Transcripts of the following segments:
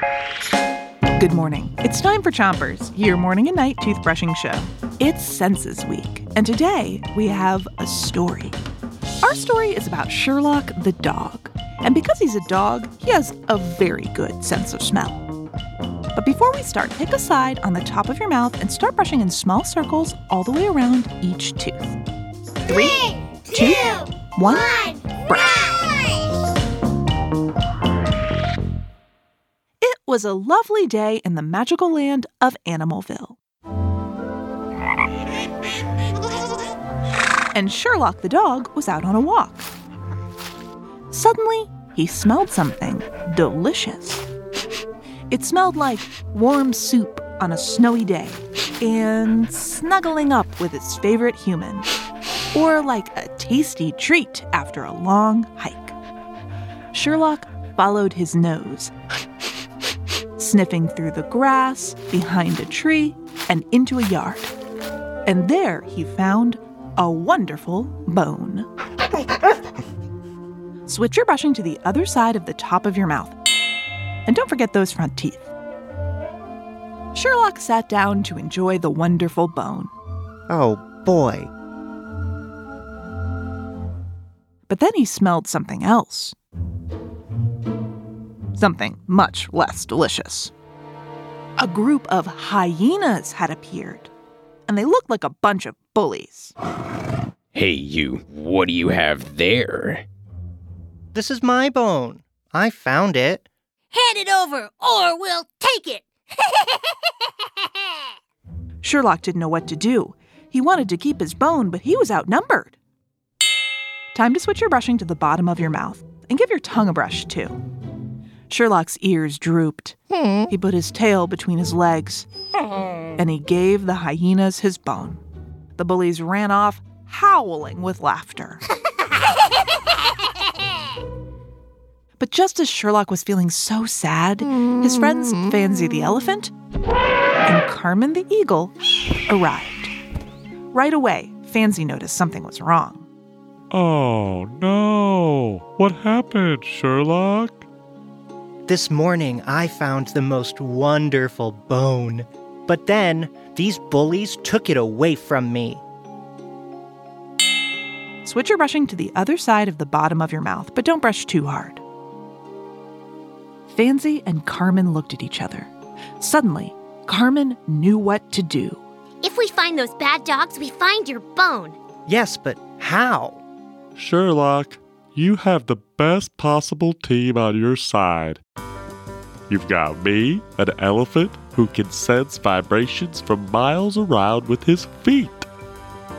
Good morning. It's time for Chompers, your morning and night toothbrushing show. It's Senses Week, and today we have a story. Our story is about Sherlock the dog. And because he's a dog, he has a very good sense of smell. But before we start, pick a side on the top of your mouth and start brushing in small circles all the way around each tooth. Three, two, one, was a lovely day in the magical land of Animalville. And Sherlock the dog was out on a walk. Suddenly, he smelled something delicious. It smelled like warm soup on a snowy day and snuggling up with his favorite human, or like a tasty treat after a long hike. Sherlock followed his nose, sniffing through the grass, behind a tree, and into a yard. And there he found a wonderful bone. Switch your brushing to the other side of the top of your mouth. And don't forget those front teeth. Sherlock sat down to enjoy the wonderful bone. Oh boy. But then he smelled something else. Something much less delicious. A group of hyenas had appeared, and they looked like a bunch of bullies. Hey, you, what do you have there? This is my bone. I found it. Hand it over, or we'll take it. Sherlock didn't know what to do. He wanted to keep his bone, but he was outnumbered. Time to switch your brushing to the bottom of your mouth and give your tongue a brush, too. Sherlock's ears drooped. Hmm. He put his tail between his legs hmm. and he gave the hyenas his bone. The bullies ran off, howling with laughter. But just as Sherlock was feeling so sad, his friends hmm. Fancy the elephant and Carmen the eagle arrived. Right away, Fancy noticed something was wrong. Oh no! What happened, Sherlock? This morning I found the most wonderful bone. But then these bullies took it away from me. Switch your brushing to the other side of the bottom of your mouth, but don't brush too hard. Fancy and Carmen looked at each other. Suddenly, Carmen knew what to do. If we find those bad dogs, we find your bone. Yes, but how? Sherlock, you have the best possible team on your side. You've got me, an elephant who can sense vibrations from miles around with his feet.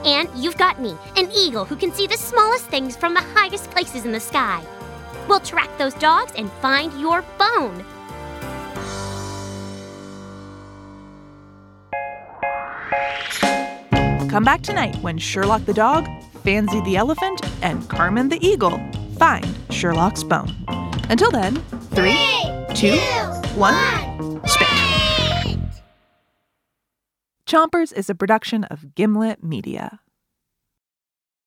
And you've got me, an eagle who can see the smallest things from the highest places in the sky. We'll track those dogs and find your bone. Come back tonight when Sherlock the dog, Fancy the elephant, and Carmen the eagle find Sherlock's bone. Until then, three, two, one, spit. Chompers is a production of Gimlet Media.